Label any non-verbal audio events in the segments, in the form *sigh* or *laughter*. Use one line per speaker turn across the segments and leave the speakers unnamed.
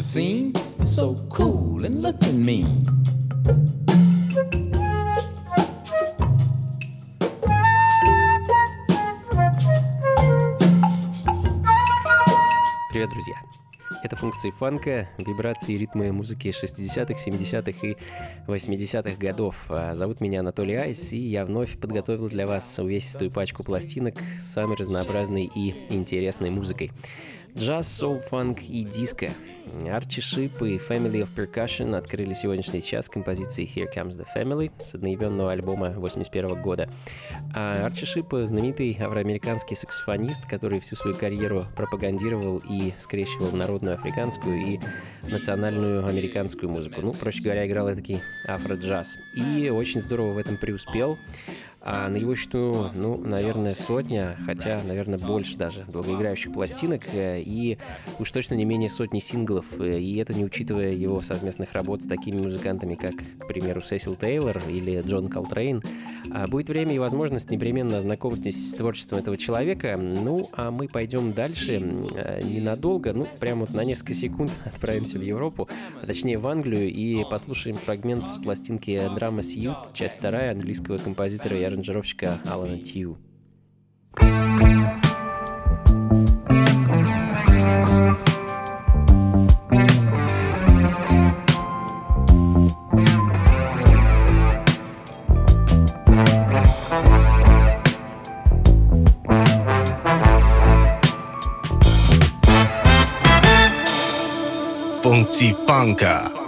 The scene, so cool and looking mean.
Привет, друзья! Это функции фанка, вибрации и ритмы музыки 60-х, 70-х и 80-х годов. А, Зовут меня Анатолий Айс, и я вновь подготовил для вас увесистую пачку пластинок с самой разнообразной и интересной музыкой. Джаз, соул, фанк и диско. Арчи Шип и Family of Percussion открыли сегодняшний час композицией Here Comes the Family с одноименного альбома 81 года. А Арчи Шип — знаменитый афроамериканский саксофонист, который всю свою карьеру пропагандировал и скрещивал народную африканскую и национальную американскую музыку. Ну, проще говоря, играл таки афро-джаз. И очень здорово в этом преуспел. А на его счету, ну, наверное, сотня, хотя, наверное, больше даже долгоиграющих пластинок э, и уж точно не менее сотни синглов. э, И это не учитывая его совместных работ с такими музыкантами, как, к примеру, Сесил Тейлор или Джон Колтрейн. А будет время и возможность непременно ознакомьтесь с творчеством этого человека. Ну, а мы пойдем дальше э, ненадолго, ну, прямо вот на несколько секунд *laughs* отправимся в Европу, а точнее в Англию, и послушаем фрагмент с пластинки Drama Suite, часть вторая английского композитора и аранжировщика, Alan Tew.
Funky Funka.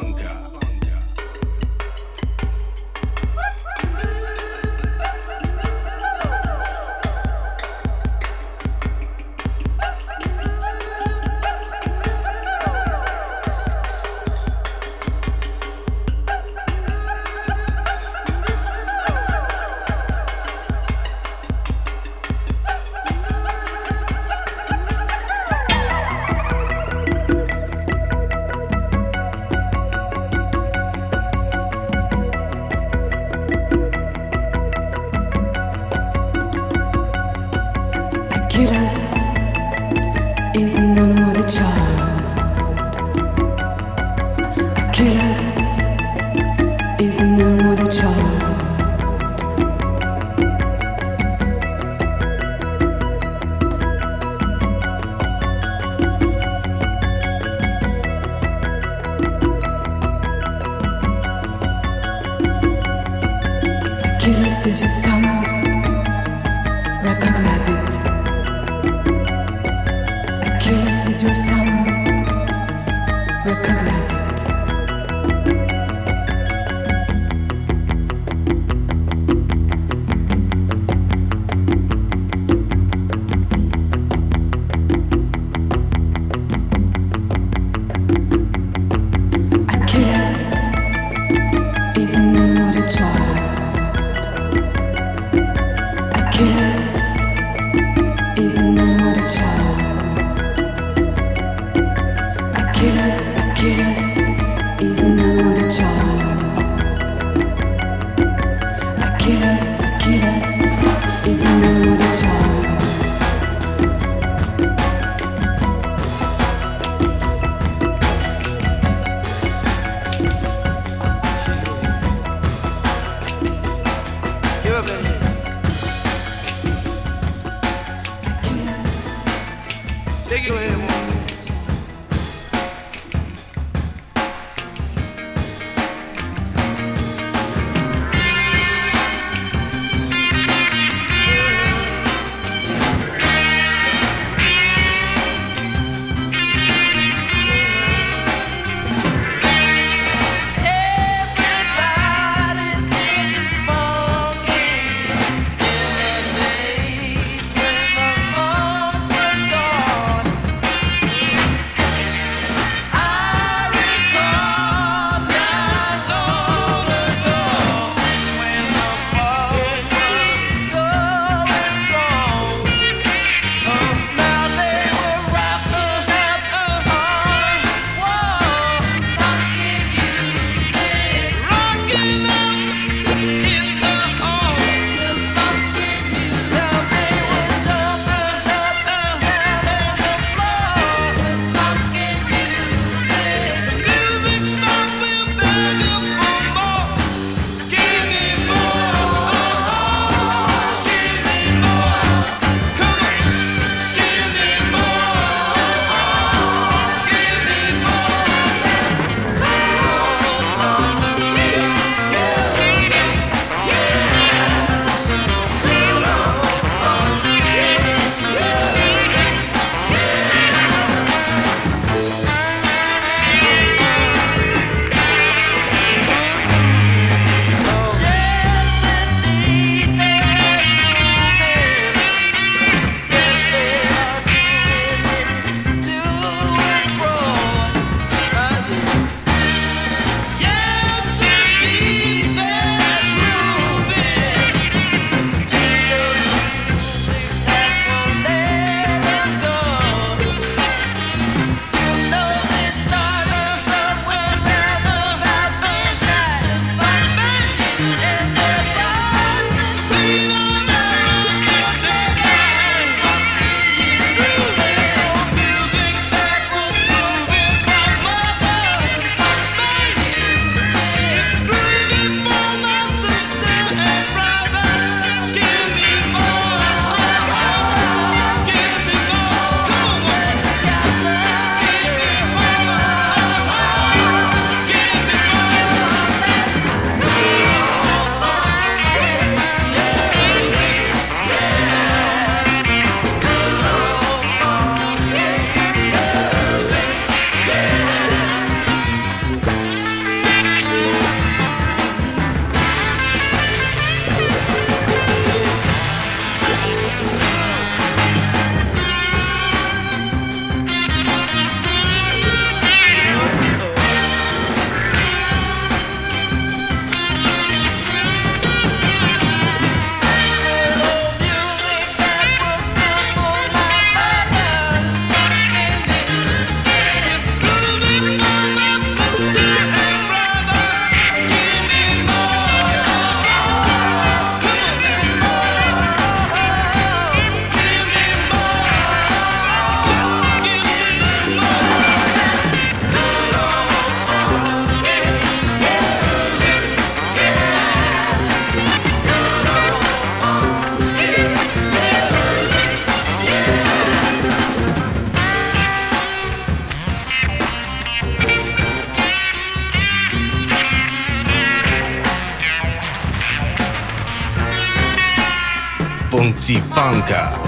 América.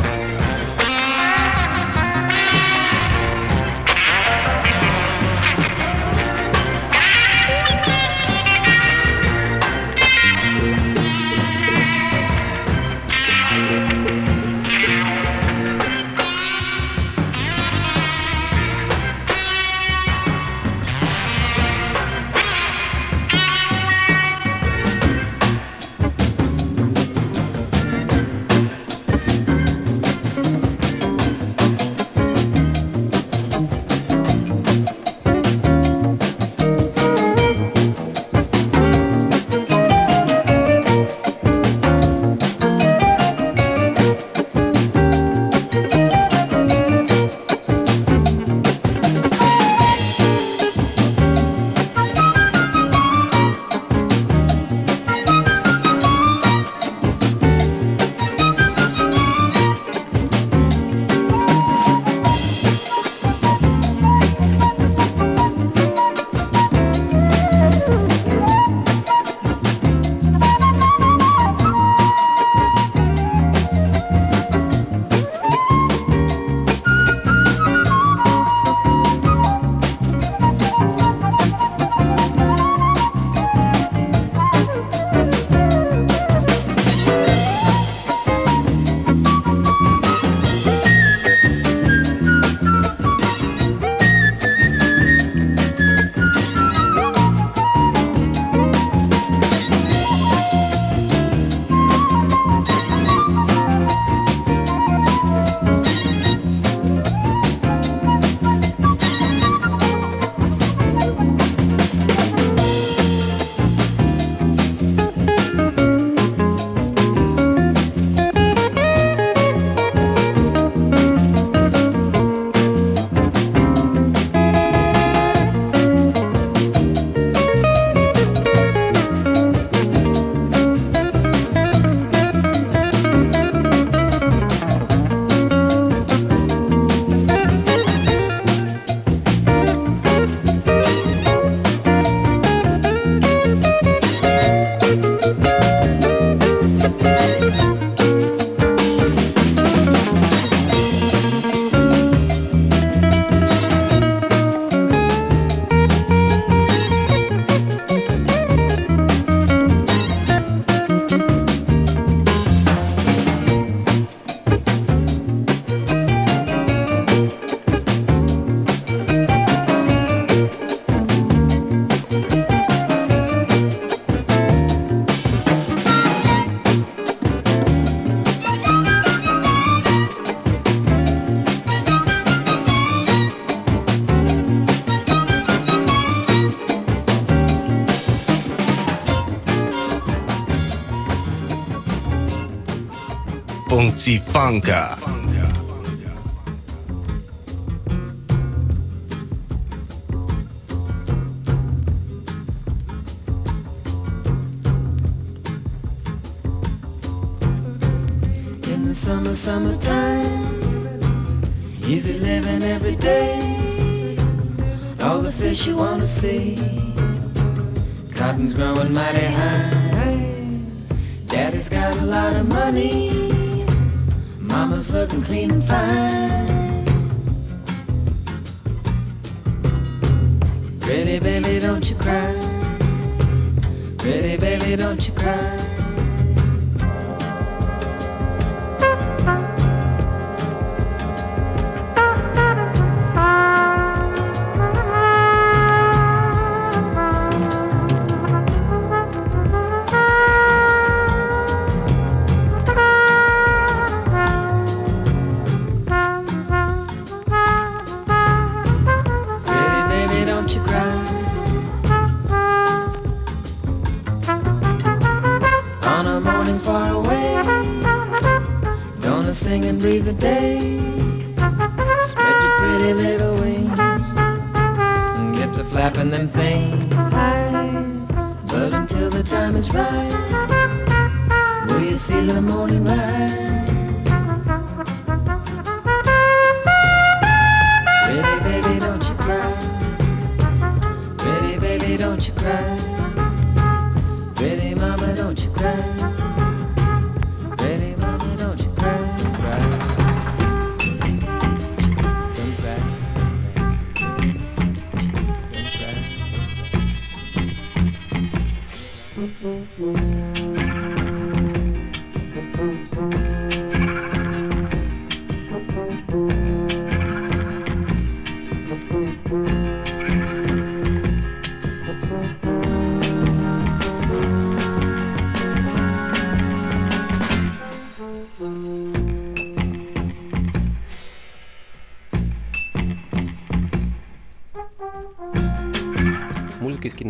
Bouncy Funka.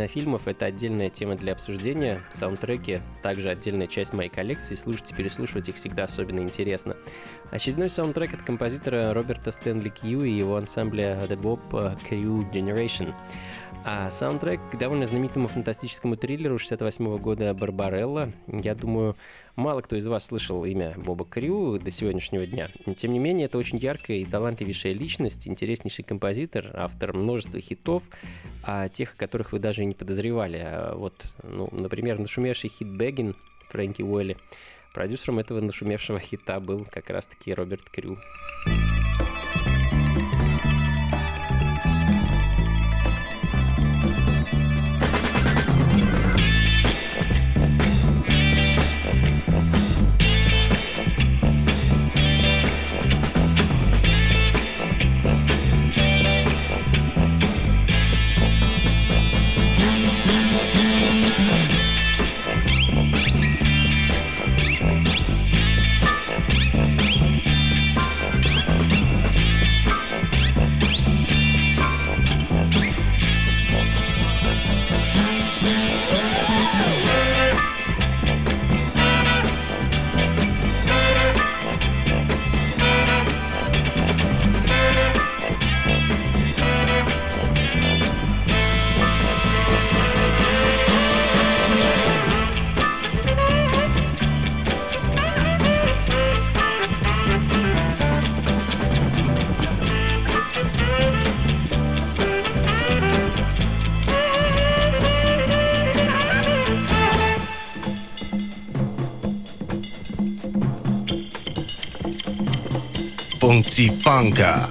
Кинофильмов — это отдельная тема для обсуждения. Саундтреки — также отдельная часть моей коллекции. Слушать и переслушивать их всегда особенно интересно. Очередной саундтрек от композитора Роберта Стэнли Кью и его ансамбля The Bob Crew Generation. А саундтрек к довольно знаменитому фантастическому триллеру 68 года «Барбарелла». Я думаю, мало кто из вас слышал имя Боба Крю до сегодняшнего дня. Тем не менее, это очень яркая и талантливейшая личность, интереснейший композитор, автор множества хитов, о тех, о которых вы даже и не подозревали. А Вот, ну, например, нашумевший хит «Бэггин» Фрэнки Уэлли. Продюсером этого нашумевшего хита был как раз-таки Роберт Крю.
Funky Funka.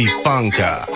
Funka.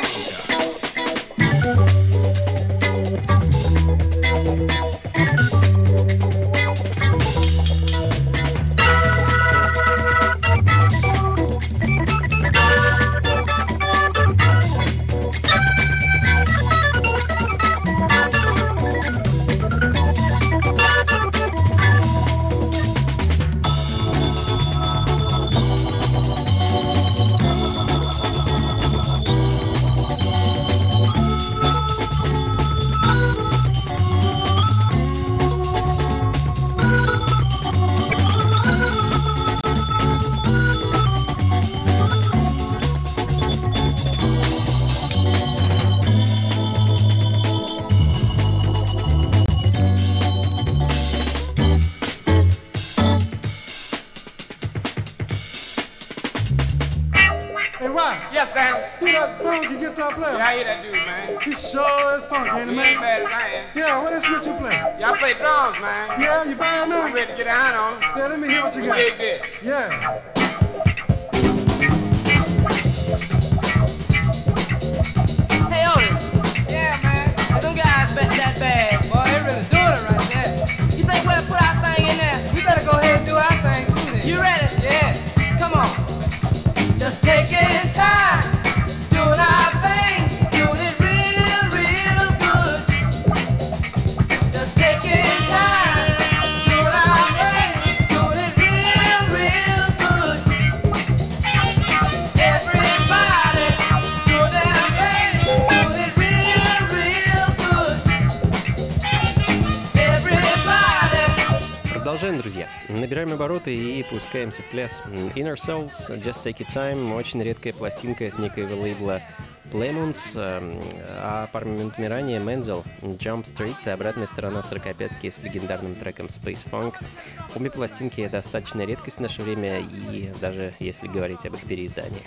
Sure is funky, ain't he,
He ain't bad as I am.
Yeah, what instrument you play?
Yeah, I play drums, man.
Yeah, you buying
I'm ready to get a hand on.
Yeah, let me hear what you got.
Dig this.
Yeah.
Hey Otis,
Yeah, man.
them guys bet that bad.
Boy, they really doing it right there.
You think we'll put our thing in there?
We better go ahead and do our thing too then.
You ready?
Yeah.
Come on.
Just taking time,
Набираем обороты и пускаемся в пляс. Inner Souls, Just Take It Time, очень редкая пластинка с некоего лейбла Playmoons, эм, а пару минутами ранее Menzel, Jump Street, обратная сторона 45-ки с легендарным треком Space Funk. Обе пластинки достаточно редкость в наше время, и даже если говорить об их переизданиях.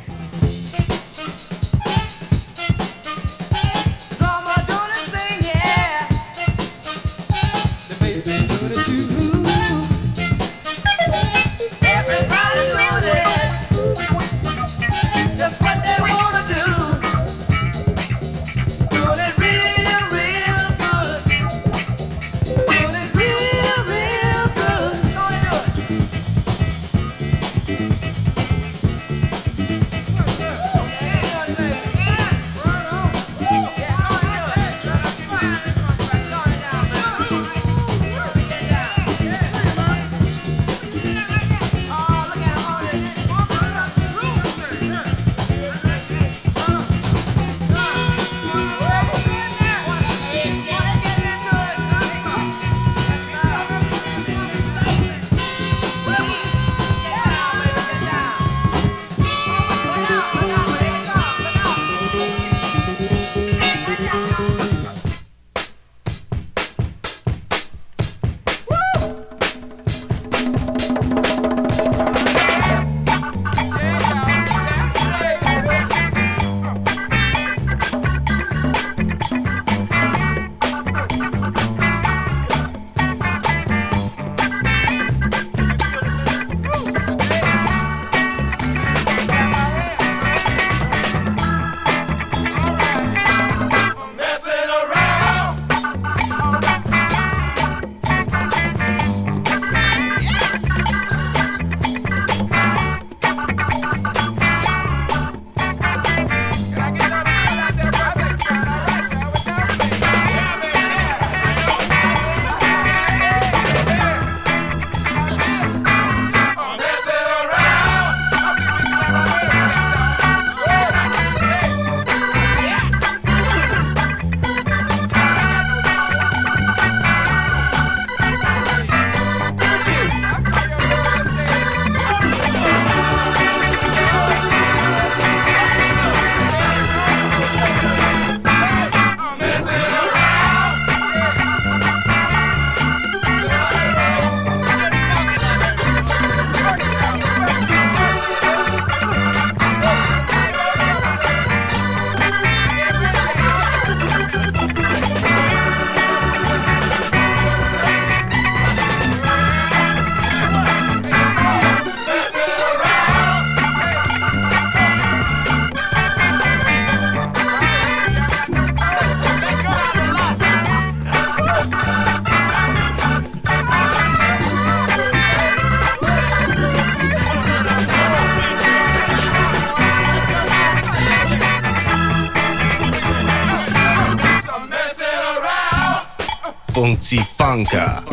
Lanka.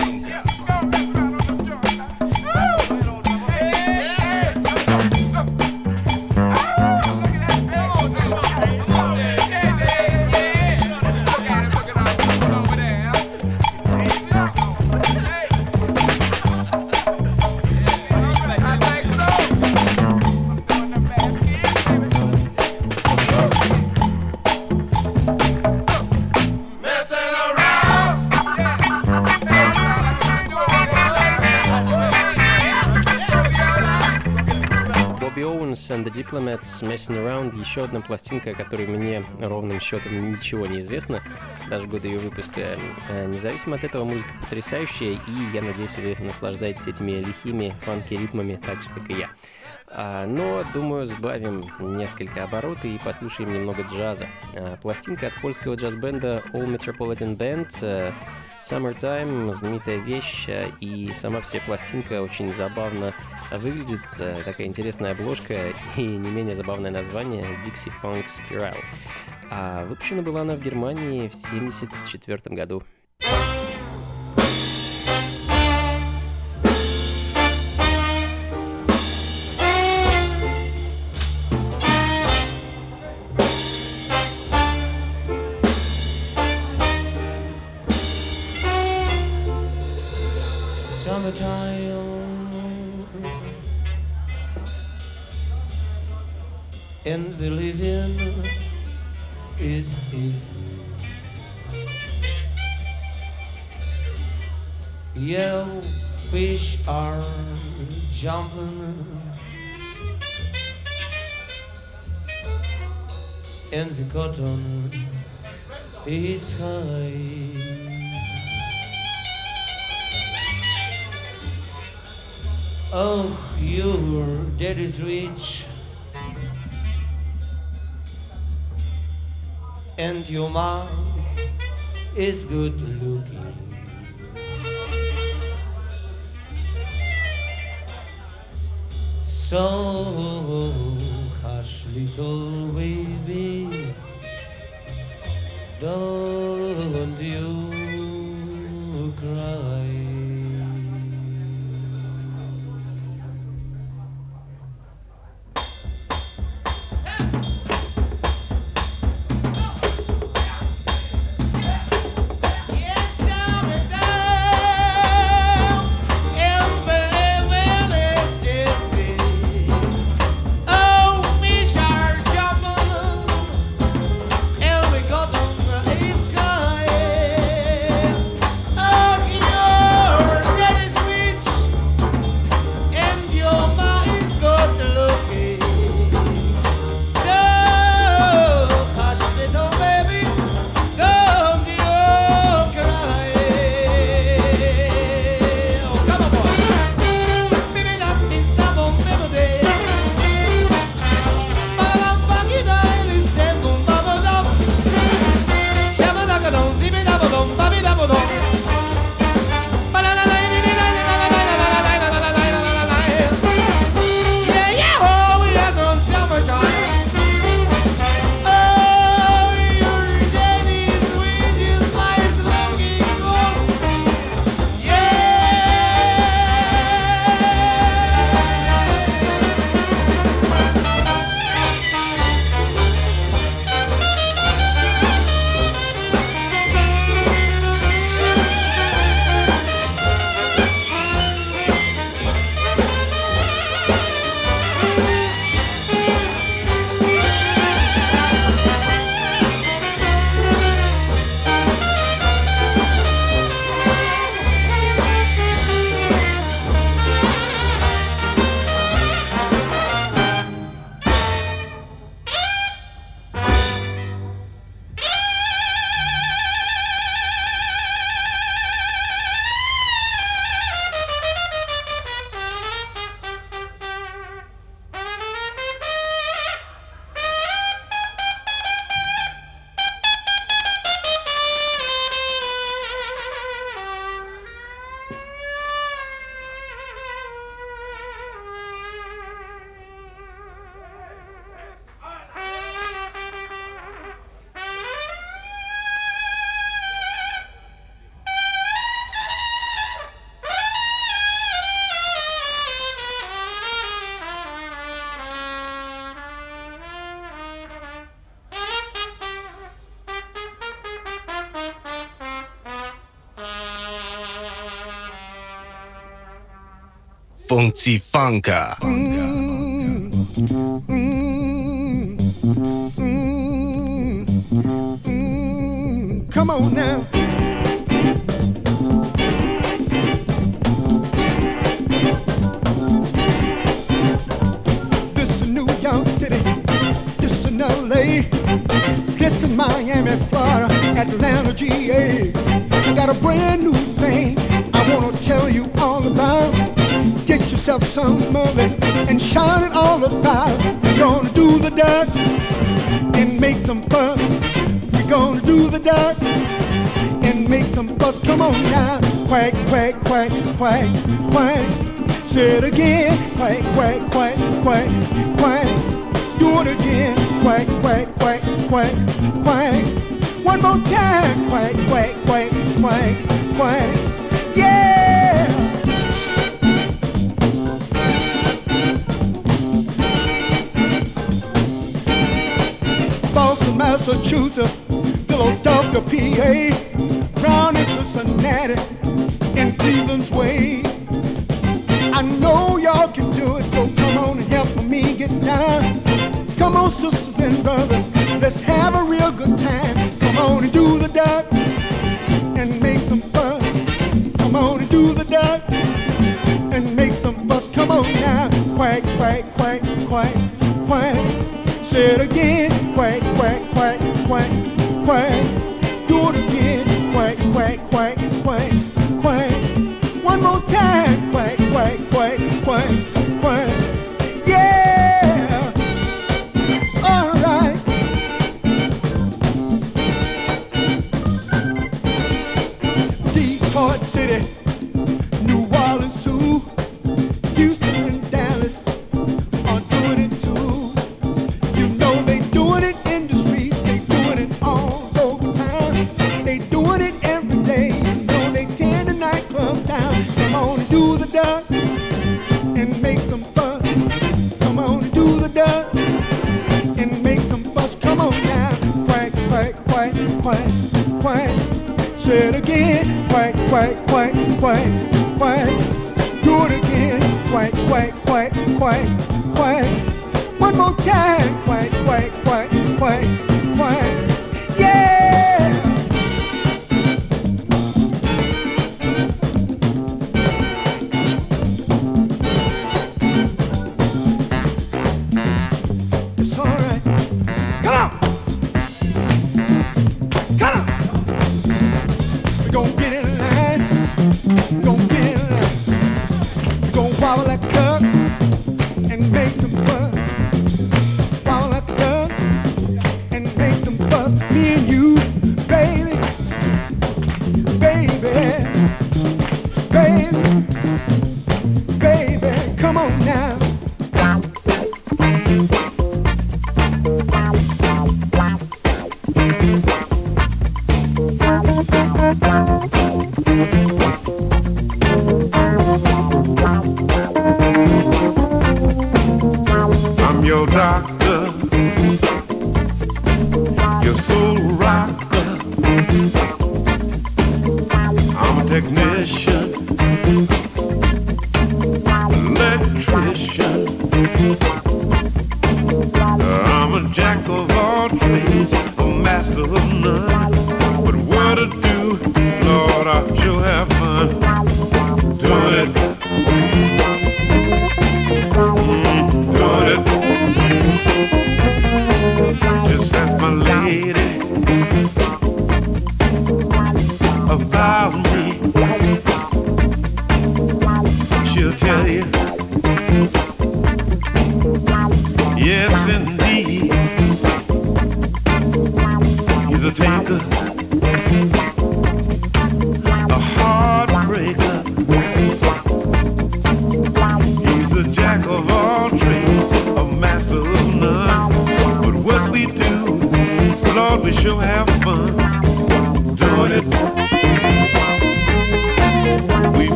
Diplomats Messing Around. Еще одна пластинка, о которой мне ровным счетом ничего не известно, даже года ее выпуска. Э, Независимо от этого, музыка потрясающая, и я надеюсь, вы наслаждаетесь этими лихими фанки-ритмами так же, как и я. А, Но, думаю, сбавим несколько оборот и послушаем немного джаза. А, Пластинка от польского джаз-бенда All Metropolitan Band э, Summertime, знаменитая вещь, э, и сама вся пластинка очень забавно выглядит. Э, Такая интересная обложка и не менее забавное название Dixie Funk Spiral. А выпущена была она в Германии в 1974 году.
Summertime and the living is easy. Yellow fish are jumping and the cotton is high. Oh, your daddy's rich, and your mom is good looking. So hush, little baby, don't you cry.
funky funka.
Come on now. This is New York City. This is LA. This is Miami, Florida, Atlanta, GA. I got a brand new yourself some moment and shout it all about. We're gonna do the dirt and make some fuss. We're gonna do the dirt and make some fuss. Come on now, quack, quack, quack, quack, quack. Say it again, quack, quack, quack, quack, quack. Do it again, quack, quack, quack, quack, quack. One more time, quack, quack, quack, quack, quack. Yeah. Massachusetts, Philadelphia, PA, Brown in Cincinnati, and Cleveland's way. I know y'all can do it, so come on and help me get down. Come on, sisters and brothers, let's have a real good time. Come on and do the duck and make some fuss. Come on and do the duck and make some fuss. Come on now, quack, quack, quack, quack, quack. Say it again, quack.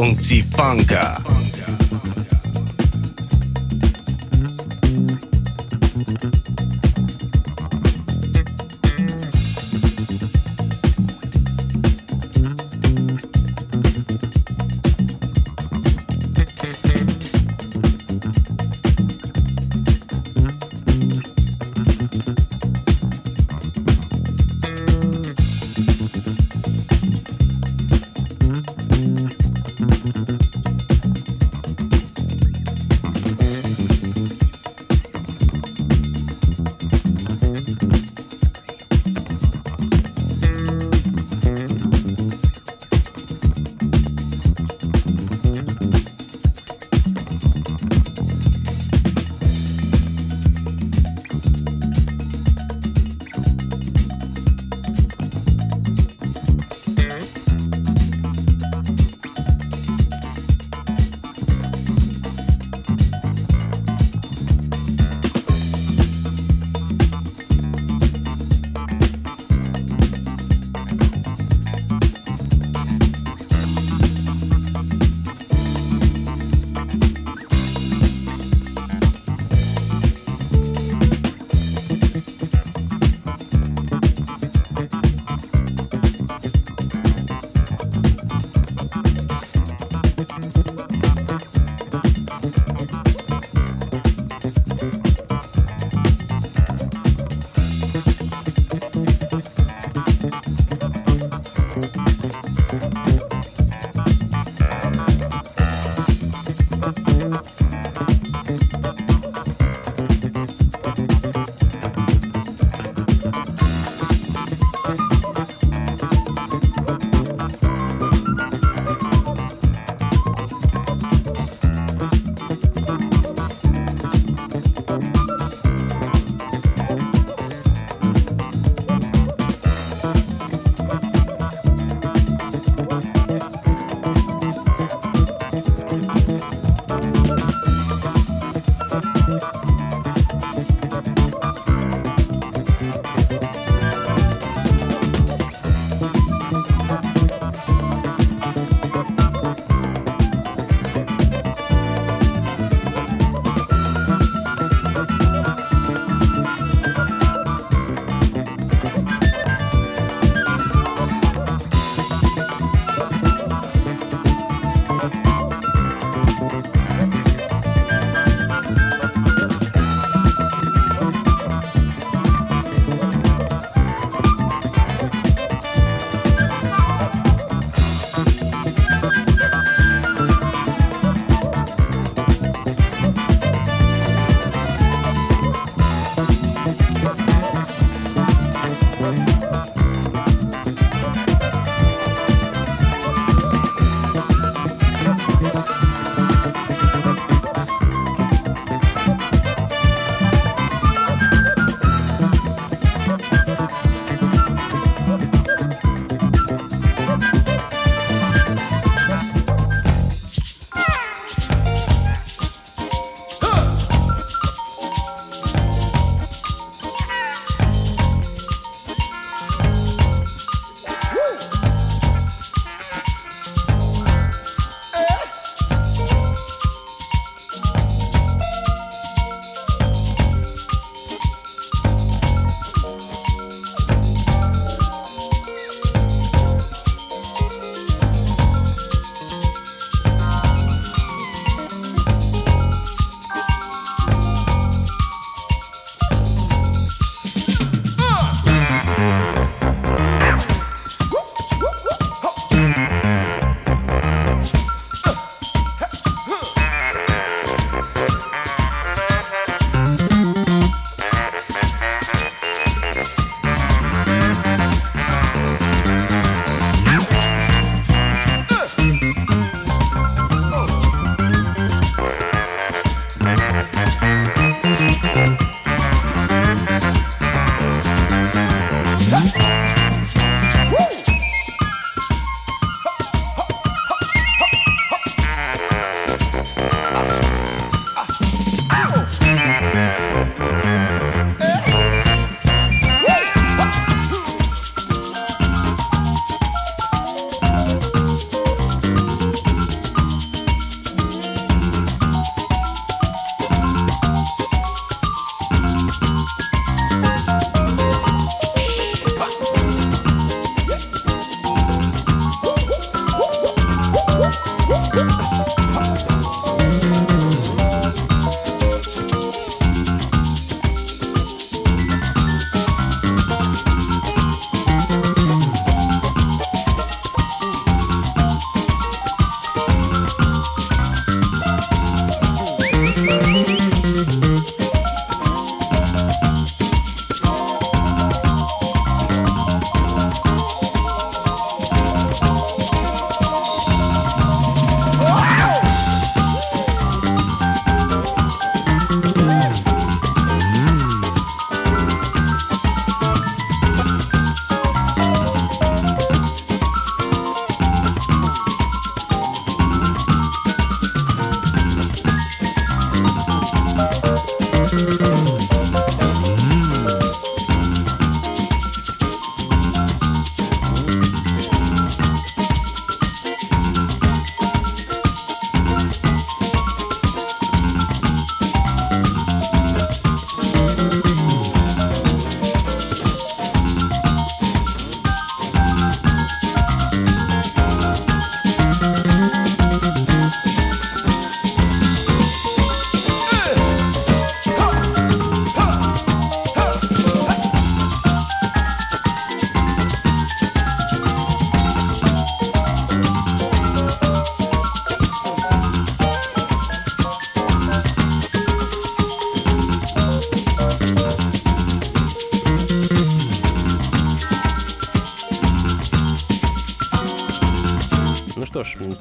Funk Funka.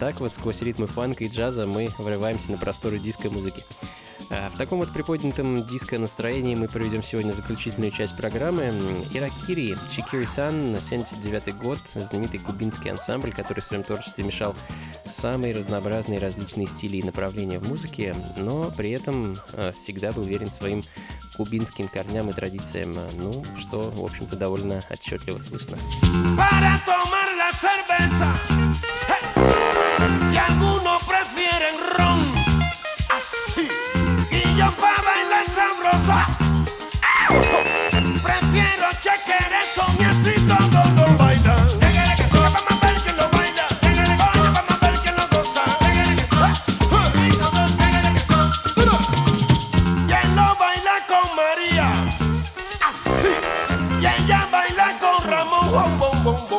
Так вот сквозь ритмы фанка и джаза мы врываемся на просторы диско-музыки. А В таком вот приподнятом диско-настроении мы проведем сегодня заключительную часть программы. Иракири, Чикири-сан, 79 год, знаменитый кубинский ансамбль, который в своем творчестве мешал самые разнообразные различные стили и направления в музыке, но при этом э, всегда был верен своим кубинским корням и традициям, э, ну, что, в общем-то, довольно отчетливо слышно.
para tomar la cerveza. Bom, bom, bom, bom,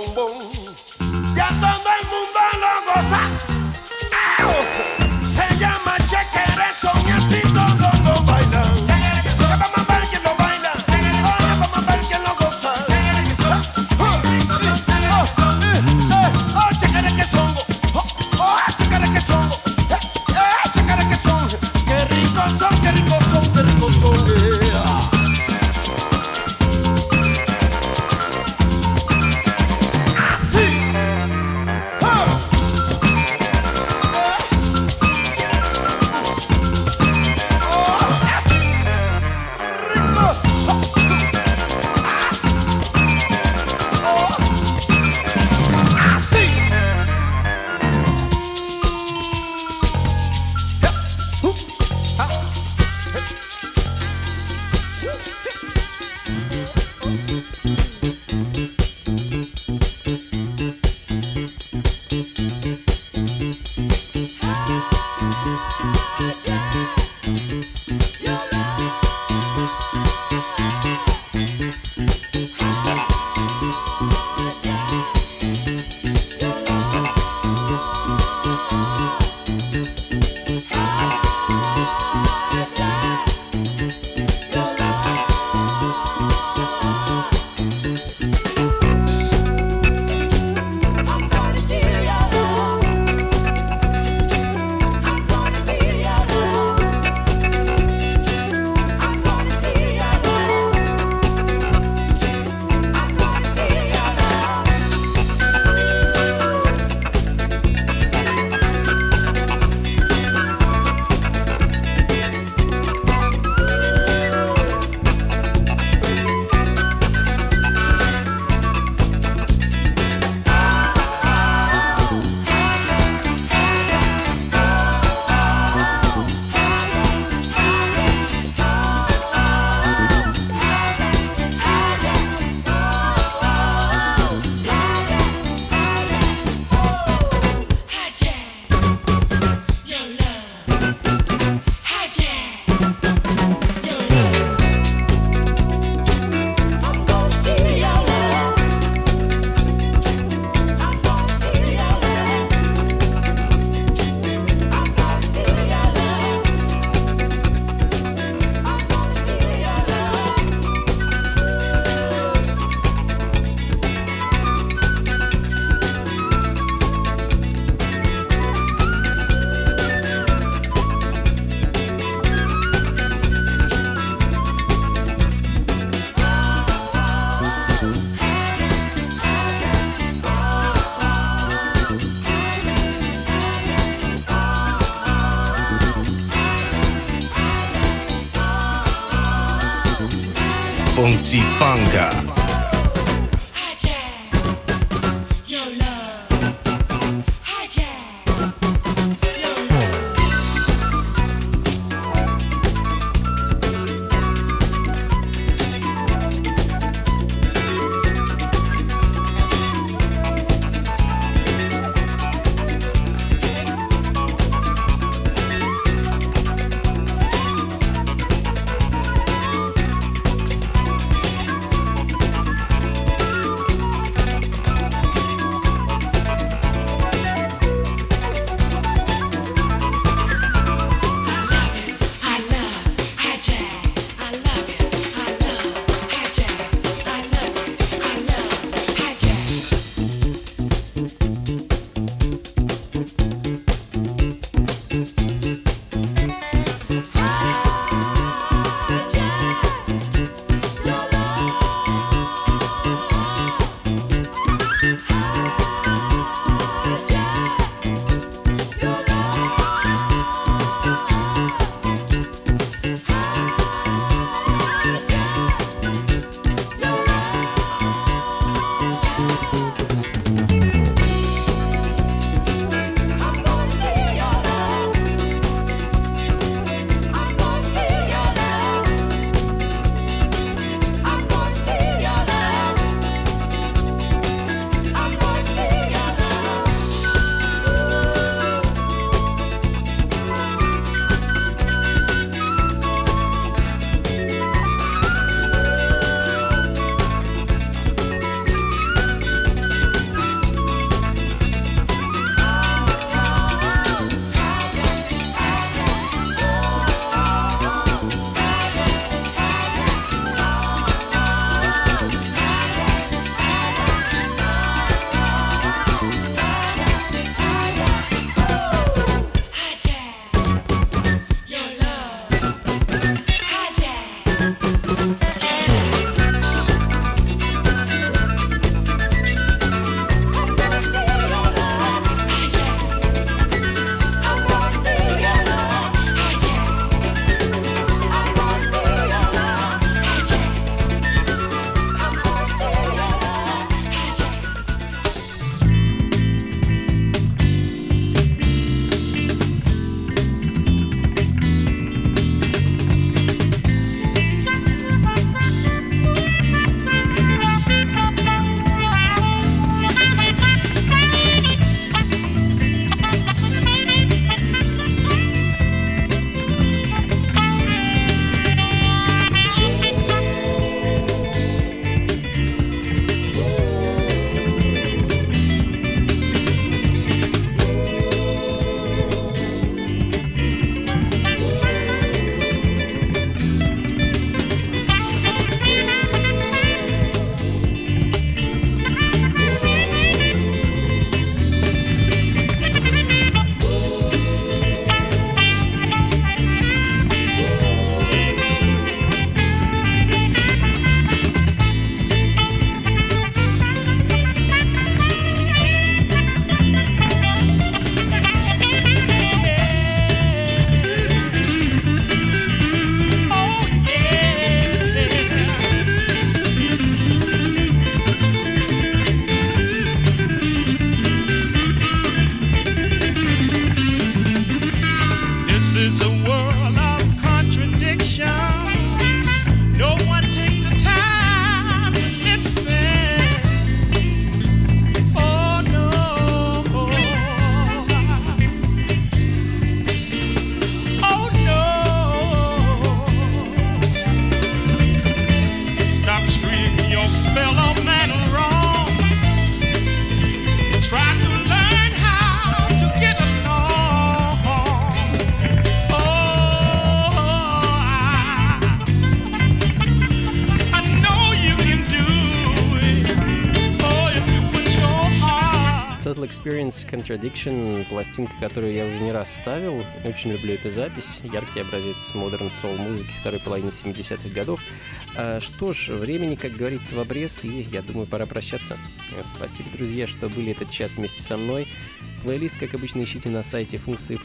Funka.
Dance Contradiction, пластинка, которую я уже не раз ставил. Очень люблю эту запись. Яркий образец модерн соул музыки второй половины 70-х годов. А, что ж, времени, как говорится, в обрез, и я думаю, пора прощаться. Спасибо, друзья, что были этот час вместе со мной. Плейлист, как обычно, ищите на сайте функции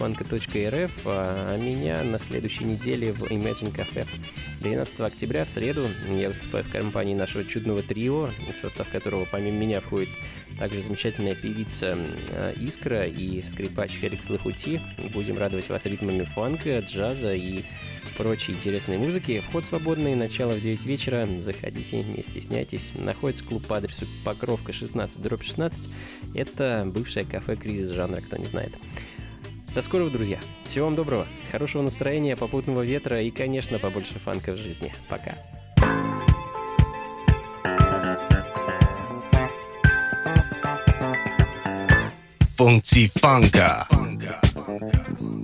а меня на следующей неделе в Imagine Cafe. 12 октября, в среду, я выступаю в компании нашего чудного трио, в состав которого помимо меня входит также замечательная певица э, Искра и скрипач Феликс Лохути. Будем радовать вас ритмами фанка, джаза и прочей интересной музыки. Вход свободный, начало в 9 вечера. Заходите, не стесняйтесь. Находится клуб по адресу Покровка 16, дробь 16. Это бывшее кафе «Кризис жанра», кто не знает. До скорого, друзья. Всего вам доброго, хорошего настроения, попутного ветра и, конечно, побольше фанка в жизни. Пока.
Funky Funka.
funka, funka.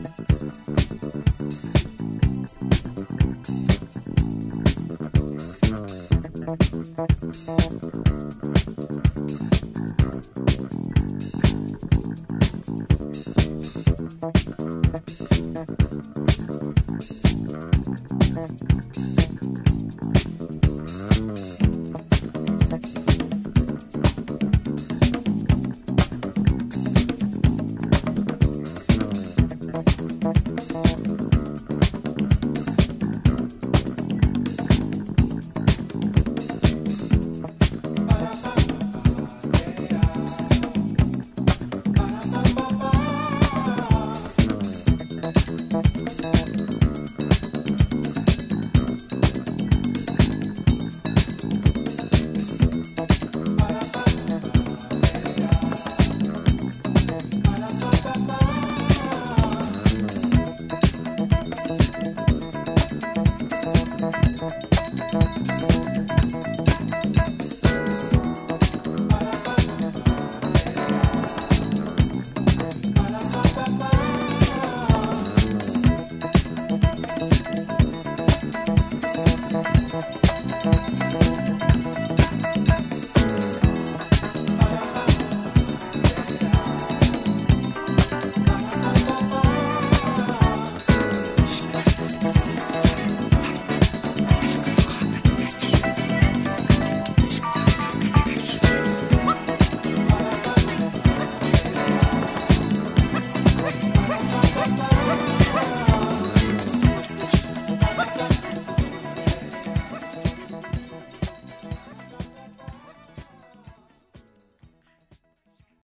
Thank you.